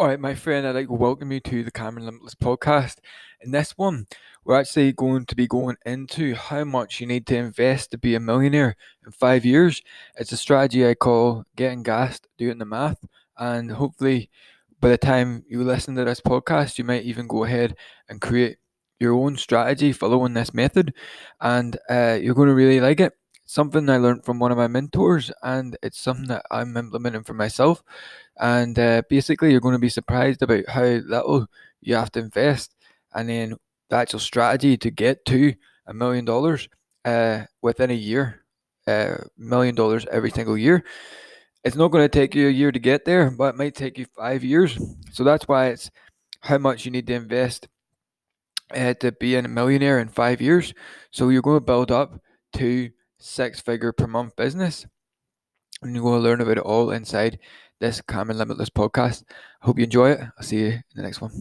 All right, my friend, I'd like to welcome you to the Cameron Limitless podcast. In this one, we're actually going to be going into how much you need to invest to be a millionaire in five years. It's a strategy I call getting gassed, doing the math, and hopefully by the time you listen to this podcast, you might even go ahead and create your own strategy following this method, and uh, you're going to really like it. Something I learned from one of my mentors, and it's something that I'm implementing for myself. And uh, basically, you're going to be surprised about how little you have to invest, and then the actual strategy to get to a million dollars uh, within a year, uh, million dollars every single year. It's not going to take you a year to get there, but it might take you five years. So that's why it's how much you need to invest uh, to be a millionaire in five years. So you're going to build up to six figure per month business. And you're going to learn about it all inside this Cameron Limitless podcast. I hope you enjoy it. I'll see you in the next one.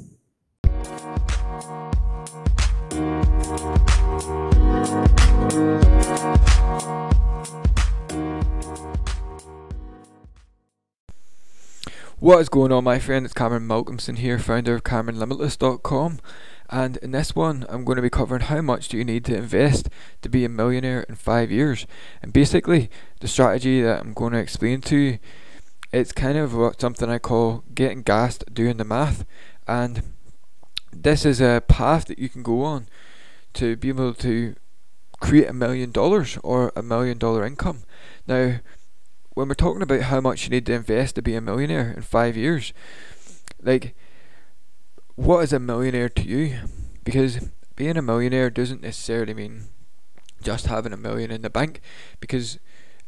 What is going on, my friend? It's Cameron Malcolmson here, founder of CameronLimitless.com. And in this one, I'm going to be covering how much do you need to invest to be a millionaire in five years. And basically, the strategy that I'm going to explain to you, it's kind of what something I call getting gassed doing the math. And this is a path that you can go on to be able to create a million dollars or a million dollar income. Now, when we're talking about how much you need to invest to be a millionaire in five years, like, what is a millionaire to you? Because being a millionaire doesn't necessarily mean just having a million in the bank. Because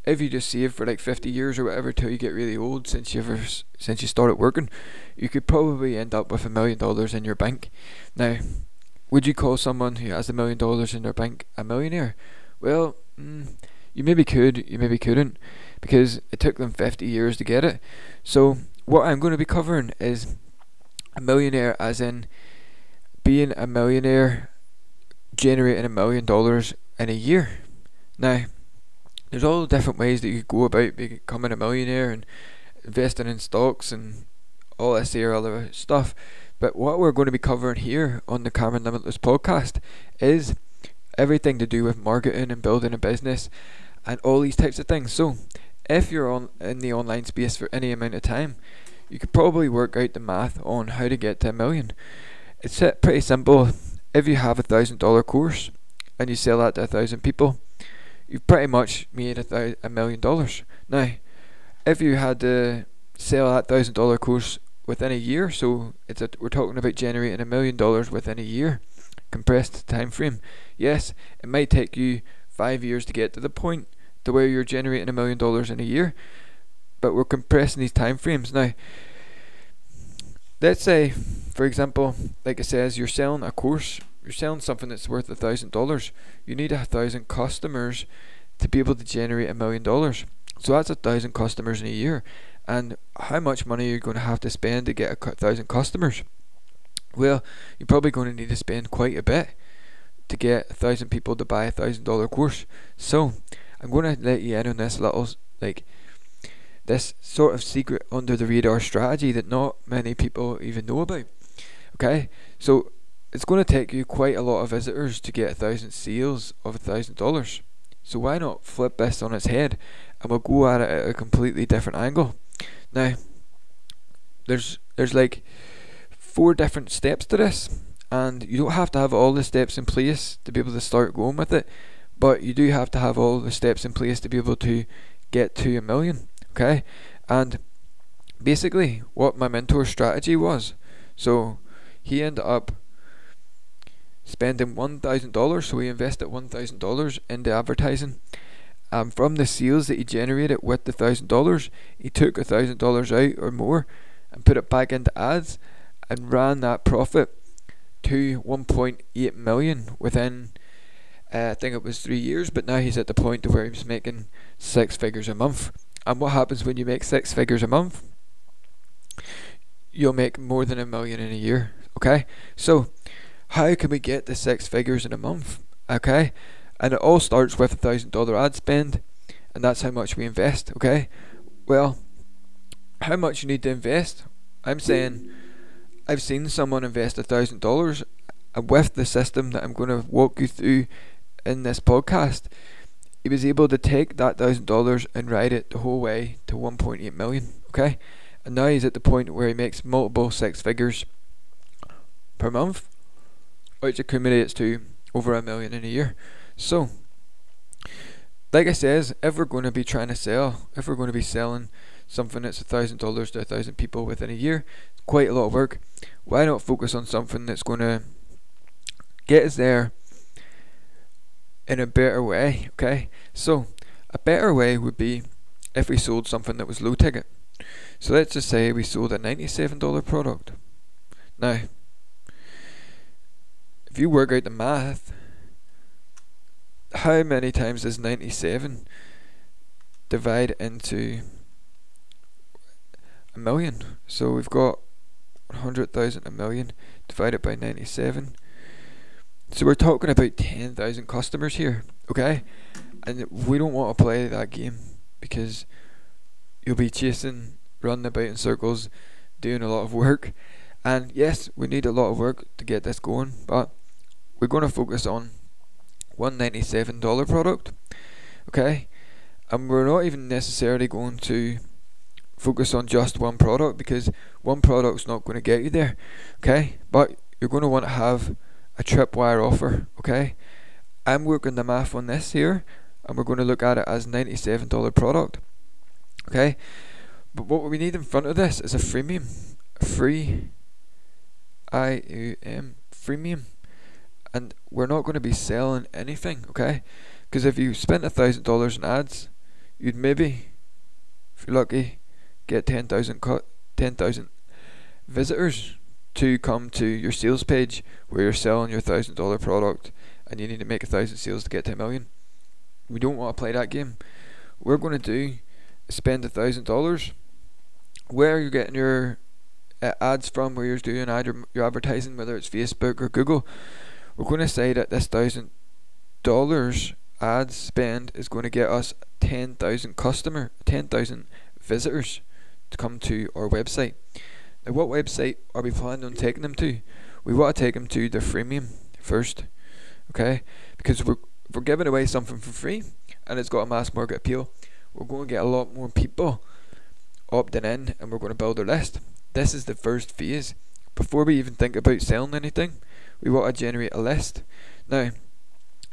if you just save for like 50 years or whatever till you get really old since you ever since you started working you could probably end up with a million dollars in your bank now would you call someone who has a million dollars in their bank a millionaire well mm, you maybe could you maybe couldn't because it took them 50 years to get it. So, what I'm going to be covering is a millionaire, as in being a millionaire, generating a million dollars in a year. Now, there's all different ways that you could go about becoming a millionaire and investing in stocks and all this here other stuff. But what we're going to be covering here on the Cameron Limitless podcast is everything to do with marketing and building a business and all these types of things. So, if you're on in the online space for any amount of time, you could probably work out the math on how to get to a million. It's pretty simple. If you have a thousand dollar course and you sell that to a thousand people, you've pretty much made a, th- a million dollars. Now, if you had to sell that thousand dollar course within a year, so it's a, we're talking about generating a million dollars within a year, compressed time frame. Yes, it might take you five years to get to the point to where you're generating a million dollars in a year, but we're compressing these time frames now. Let's say, for example, like it says, you're selling a course, you're selling something that's worth a thousand dollars. You need a thousand customers to be able to generate a million dollars. So that's a thousand customers in a year. And how much money are you going to have to spend to get a thousand customers? Well, you're probably going to need to spend quite a bit to get a thousand people to buy a thousand dollar course. So I'm going to let you in on this little like this sort of secret under the radar strategy that not many people even know about. Okay, so it's going to take you quite a lot of visitors to get a thousand sales of a thousand dollars. So why not flip this on its head and we'll go at it at a completely different angle. Now, there's there's like four different steps to this, and you don't have to have all the steps in place to be able to start going with it but you do have to have all the steps in place to be able to get to a million. Okay, and basically what my mentor's strategy was. So he ended up spending one thousand dollars. So he invested one thousand dollars into advertising. Um, from the sales that he generated with the thousand dollars, he took a thousand dollars out or more and put it back into ads and ran that profit to 1.8 million within uh, I think it was three years, but now he's at the point where he's making six figures a month. And what happens when you make six figures a month? You'll make more than a million in a year. Okay, so how can we get the six figures in a month? Okay, and it all starts with a thousand dollar ad spend, and that's how much we invest. Okay, well, how much you need to invest? I'm saying I've seen someone invest a thousand dollars with the system that I'm going to walk you through in this podcast. He was able to take that thousand dollars and ride it the whole way to 1.8 million. Okay, and now he's at the point where he makes multiple six figures per month, which accumulates to over a million in a year. So, like I says, if we're going to be trying to sell, if we're going to be selling something that's a thousand dollars to a thousand people within a year, it's quite a lot of work. Why not focus on something that's going to get us there in a better way? Okay, so a better way would be if we sold something that was low ticket. So let's just say we sold a $97 product. Now, if you work out the math, how many times does 97 divide into a million? So we've got 100,000 a million divided by 97. So we're talking about 10,000 customers here, okay? And we don't want to play that game because you'll be chasing, running about in circles, doing a lot of work. And yes, we need a lot of work to get this going, but we're going to focus on $197 product, okay? And we're not even necessarily going to focus on just one product because one product's not going to get you there, okay? But you're going to want to have a tripwire offer, okay? I'm working the math on this here, and we're going to look at it as $97 product, okay? But what we need in front of this is a freemium, free, I U M, freemium, and we're not going to be selling anything, okay? Because if you spent a thousand dollars in ads, you'd maybe, if you're lucky, get 10,000 co- 10,000 visitors to come to your sales page where you're selling your thousand dollar product and you need to make a thousand sales to get to a million. We don't want to play that game. We're going to do spend a thousand dollars where you're getting your uh, ads from, where you're doing ad, your advertising, whether it's Facebook or Google. We're going to say that this thousand dollars ad spend is going to get us ten thousand customer, ten thousand visitors to come to our website. Now, what website are we planning on taking them to? We want to take them to the freemium first, okay? Because we're we're giving away something for free and it's got a mass market appeal, we're going to get a lot more people opting in and we're going to build a list. This is the first phase. Before we even think about selling anything, we want to generate a list. Now,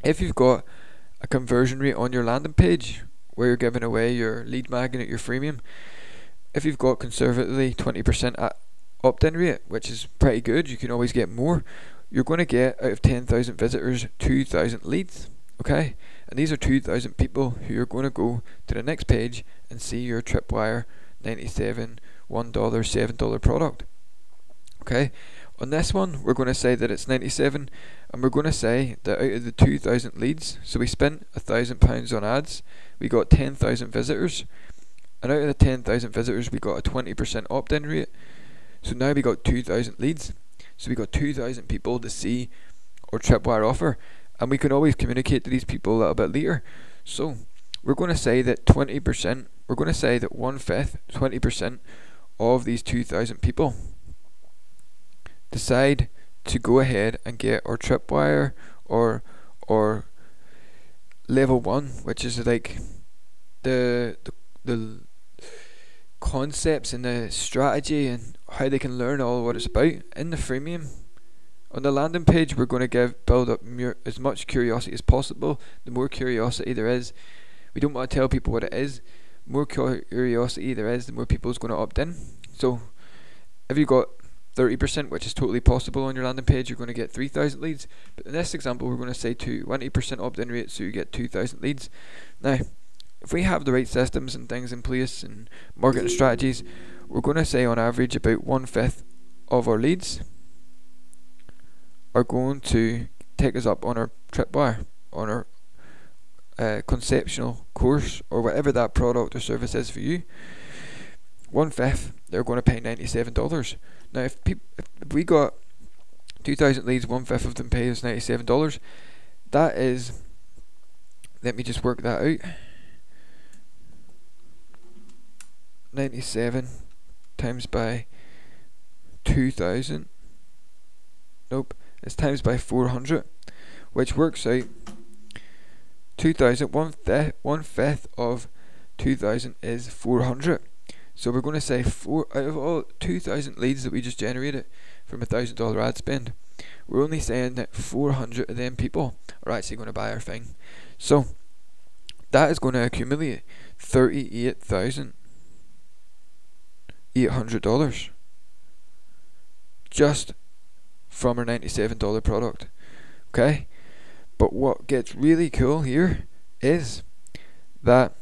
if you've got a conversion rate on your landing page where you're giving away your lead magnet, your freemium, if you've got conservatively 20% opt-in rate, which is pretty good, you can always get more. You're going to get out of 10,000 visitors 2,000 leads. Okay, and these are 2,000 people who are going to go to the next page and see your Tripwire 97 $1 $7 product. Okay, on this one, we're going to say that it's 97, and we're going to say that out of the 2,000 leads, so we spent a thousand pounds on ads, we got 10,000 visitors, and out of the 10,000 visitors, we got a 20% opt in rate. So now we got 2,000 leads. So we got 2,000 people to see our Tripwire offer, and we can always communicate to these people a little bit later. So we're going to say that 20%, we're going to say that one fifth, 20% of these 2,000 people decide to go ahead and get our Tripwire or or level one, which is like the the the concepts and the strategy and how they can learn all what it's about in the freemium. On the landing page, we're going to give build up as much curiosity as possible. The more curiosity there is, we don't want to tell people what it is. More curiosity there is, the more people is going to opt in. So, if you got 30%, which is totally possible on your landing page, you're going to get 3,000 leads. But in this example, we're going to say to 20% opt in rate, so you get 2,000 leads. Now, if we have the right systems and things in place and marketing strategies, we're going to say on average about one fifth of our leads are going to take us up on our tripwire, on our uh, conceptual course, or whatever that product or service is for you. One fifth, they're going to pay ninety-seven dollars. Now, if, if we got two thousand leads, one fifth of them pay us ninety-seven dollars. That is, let me just work that out. 97 times by 2000. Nope, it's times by 400, which works out 2000, one, th- one fifth of 2000 is 400. So we're going to say four out of all 2,000 leads that we just generated from a thousand dollar ad spend, we're only saying that 400 of them people are actually going to buy our thing. So that is going to accumulate thirty-eight thousand eight hundred dollars just from our ninety-seven dollar product. Okay, but what gets really cool here is that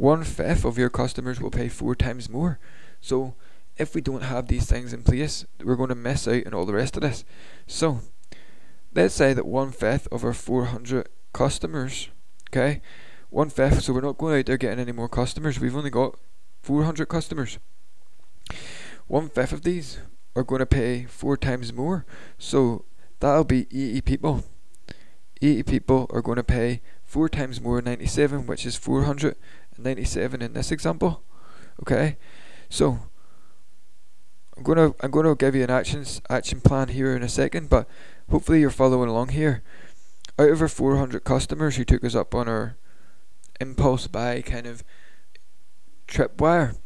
one fifth of your customers will pay four times more. So if we don't have these things in place, we're going to miss out on all the rest of this. So let's say that one fifth of our 400 customers, okay, one fifth, so we're not going out there getting any more customers. We've only got 400 customers. One fifth of these are going to pay four times more. So that'll be 80 people. 80 people are going to pay four times more 97, which is 497 in this example. Okay, so I'm gonna I'm gonna give you an actions action plan here in a second, but hopefully you're following along here. Out of our 400 customers who took us up on our impulse buy kind of tripwire,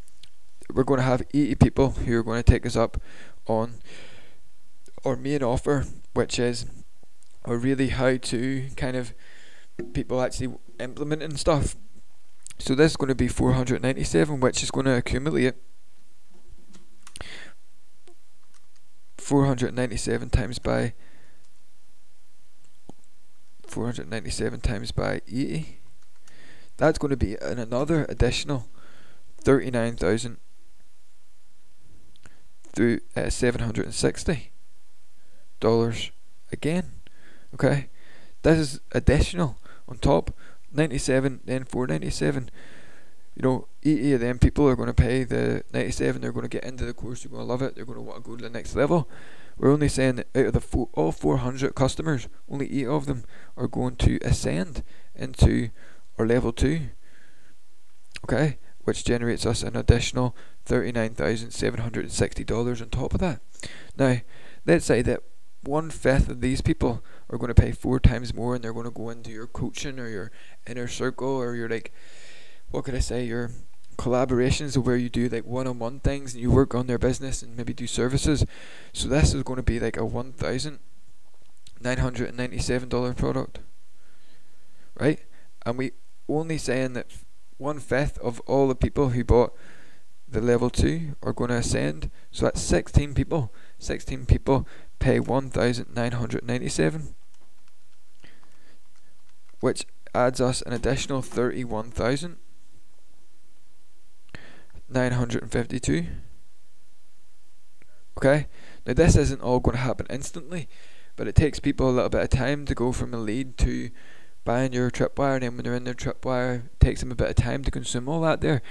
we're going to have 80 people who are going to take us up on our main offer, which is a really how to kind of people actually implementing stuff. So this is going to be 497, which is going to accumulate 497 times by 497 times by 80 that's going to be an another additional 39,000 through uh, 760 dollars again okay? This is additional on top 97 then 497 you know, 80 of them people are going to pay the 97, they're going to get into the course, they're going to love it, they're going to want to go to the next level. We're only saying that out of the all 400 customers, only 8 of them are going to ascend into our level 2. Okay? Which generates us an additional $39,760 on top of that. Now, let's say that one fifth of these people are going to pay four times more and they're going to go into your coaching or your inner circle or your like what could I say, your collaborations where you do like one on one things and you work on their business and maybe do services. So this is going to be like a one thousand nine hundred and ninety seven dollar product. Right? And we only saying that one fifth of all the people who bought the level two are going to ascend. So that's sixteen people. Sixteen people pay one thousand nine hundred ninety seven. Which adds us an additional thirty one thousand 952. Okay, now this isn't all going to happen instantly, but it takes people a little bit of time to go from a lead to buying your tripwire, and then when they're in their tripwire, it takes them a bit of time to consume all that there.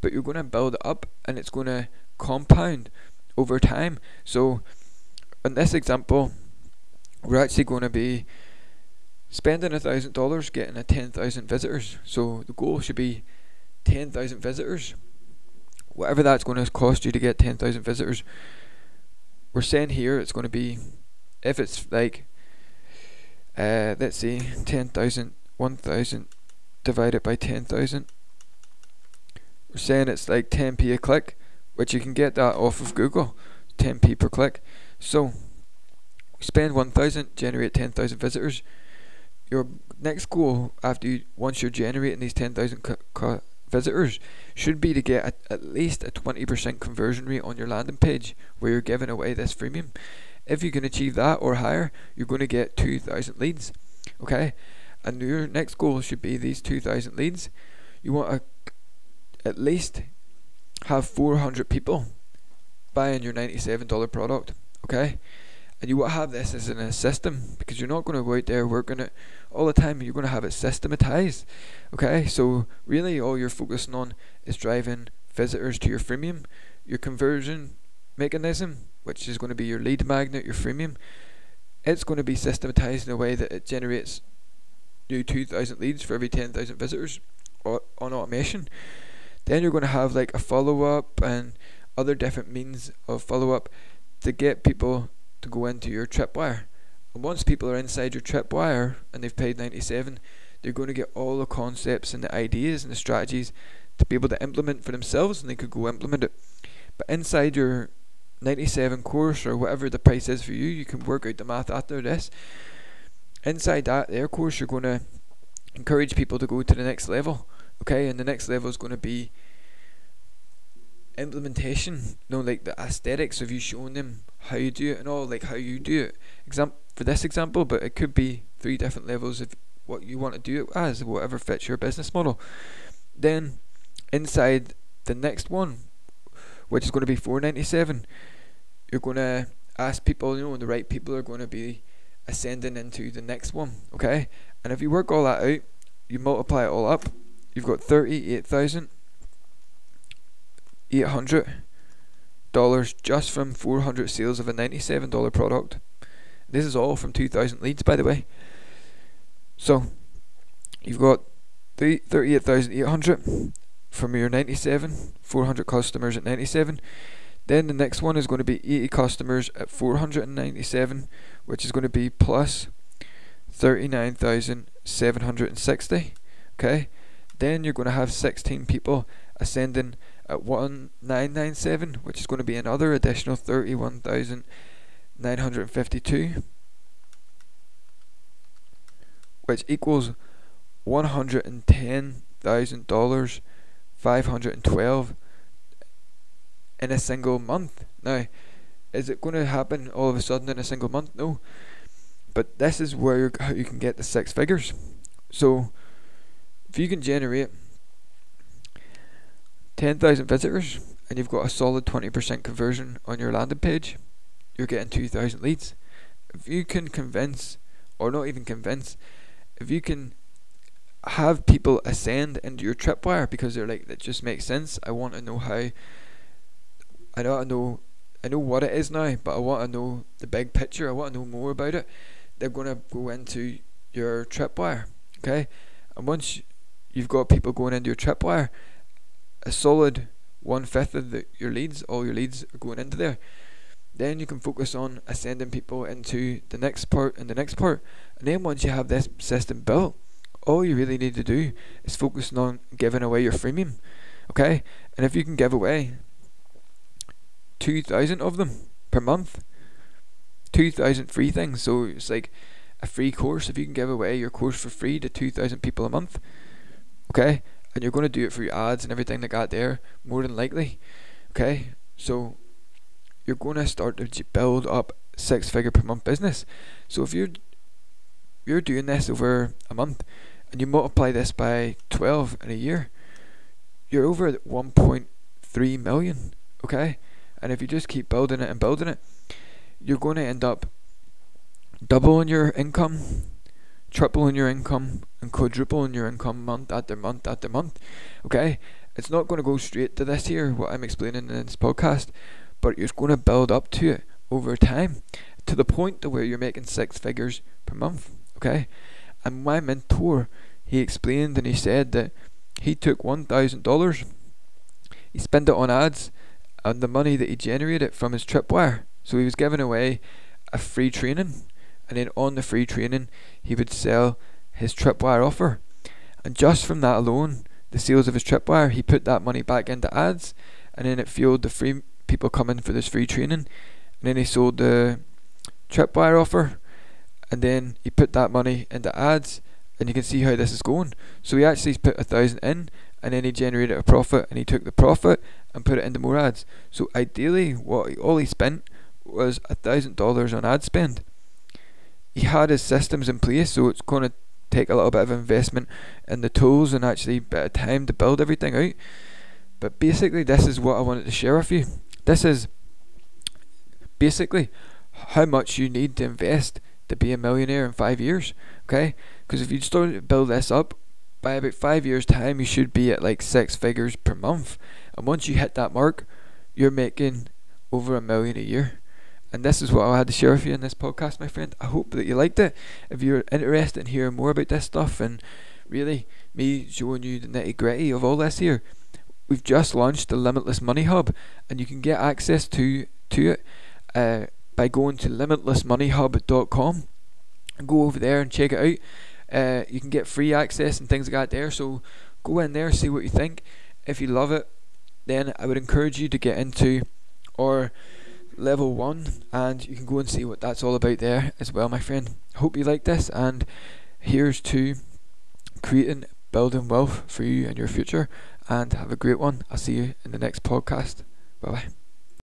But you're going to build it up, and it's going to compound over time. So, in this example, we're actually going to be spending a thousand dollars getting a ten thousand visitors. So the goal should be ten thousand visitors whatever that's going to cost you to get 10,000 visitors, we're saying here it's going to be, if it's like, uh, let's see, 10,000, 1,000 divided by 10,000, we're saying it's like 10p a click, which you can get that off of Google, 10p per click. So, spend 1,000, generate 10,000 visitors. Your next goal after you, once you're generating these 10,000 visitors should be to get a, at least a 20% conversion rate on your landing page where you're giving away this freemium. If you can achieve that or higher, you're going to get 2,000 leads. Okay, and your next goal should be these 2,000 leads. You want to at least have 400 people buying your $97 product. Okay, and you will have this as in a system because you're not going to go out there working it all the time. You're going to have it systematized. Okay, so really all you're focusing on is driving visitors to your freemium, your conversion mechanism, which is going to be your lead magnet, your freemium. It's going to be systematized in a way that it generates new 2,000 leads for every 10,000 visitors on automation. Then you're going to have like a follow up and other different means of follow up to get people to go into your tripwire. And once people are inside your tripwire and they've paid 97, they're going to get all the concepts and the ideas and the strategies to be able to implement for themselves and they could go implement it. But inside your 97 course or whatever the price is for you, you can work out the math after this. Inside that their course, you're going to encourage people to go to the next level. Okay, and the next level is going to be implementation, you know, like the aesthetics. of you showing them how you do it and all, like how you do it? Example for this example, but it could be three different levels of what you want to do it as, whatever fits your business model. Then inside the next one, which is going to be 497, you're going to ask people, you know, the right people are going to be ascending into the next one, okay? And if you work all that out, you multiply it all up, you've got 38,000 $800 just from 400 sales of a $97 product. This is all from 2,000 leads, by the way. So, you've got 38,800 from your 97, 400 customers at 97. Then the next one is going to be 80 customers at 497, which is going to be plus 39,760. Okay, then you're going to have 16 people ascending at 1997, which is going to be another additional 31,952, which equals $110,000, 512 in a single month. Now, is it going to happen all of a sudden in a single month? No. But this is where you can get the six figures. So, if you can generate 10,000 visitors and you've got a solid 20% conversion on your landing page, you're getting 2,000 leads. If you can convince, or not even convince, if you can have people ascend into your tripwire because they're like, that just makes sense. I want to know how. I don't know. I know what it is now, but I want to know the big picture. I want to know more about it. They're going to go into your tripwire, okay? And once you've got people going into your tripwire, a solid one fifth of the, your leads, all your leads are going into there. Then you can focus on ascending people into the next part and the next part. And then once you have this system built, all you really need to do is focus on giving away your freemium. Okay? And if you can give away 2,000 of them per month, 2,000 free things, so it's like a free course. If you can give away your course for free to 2,000 people a month, okay? And you're going to do it for your ads and everything like that there, more than likely. Okay, so you're going to start to build up six figure per month business. So if you're you're doing this over a month and you multiply this by 12 in a year, you're over at 1.3 million. Okay, and if you just keep building it and building it, you're going to end up doubling your income tripling your income and quadrupling your income month after month after month. Okay? It's not going to go straight to this here, what I'm explaining in this podcast, but you're going to build up to it over time to the point to where you're making six figures per month. Okay? And my mentor, he explained and he said that he took $1,000, he spent it on ads, and the money that he generated from his tripwire. So he was giving away a free training and then on the free training he would sell his tripwire offer. And just from that alone, the sales of his tripwire, he put that money back into ads, and then it fueled the free people coming for this free training. And then he sold the tripwire offer, and then he put that money into ads, and you can see how this is going. So he actually put a thousand in, and then he generated a profit, and he took the profit and put it into more ads. So ideally, what all he spent was a thousand dollars on ad spend he had his systems in place, so it's going to take a little bit of investment in the tools and actually a bit of time to build everything out. But basically, this is what I wanted to share with you. This is basically how much you need to invest to be a millionaire in five years. Okay, because if you start to build this up, by about five years' time, you should be at like six figures per month. And once you hit that mark, you're making over a million a year. And this is what I had to share with you in this podcast, my friend. I hope that you liked it. If you're interested in hearing more about this stuff and really me showing you the nitty gritty of all this here, we've just launched the Limitless Money Hub and you can get access to to it uh, by going to limitlessmoneyhub.com go over there and check it out. Uh, you can get free access and things like that there. So go in there, see what you think. If you love it, then I would encourage you to get into or level one and you can go and see what that's all about there as well, my friend. Hope you like this and here's to creating building wealth for you and your future and have a great one. I'll see you in the next podcast. Bye bye.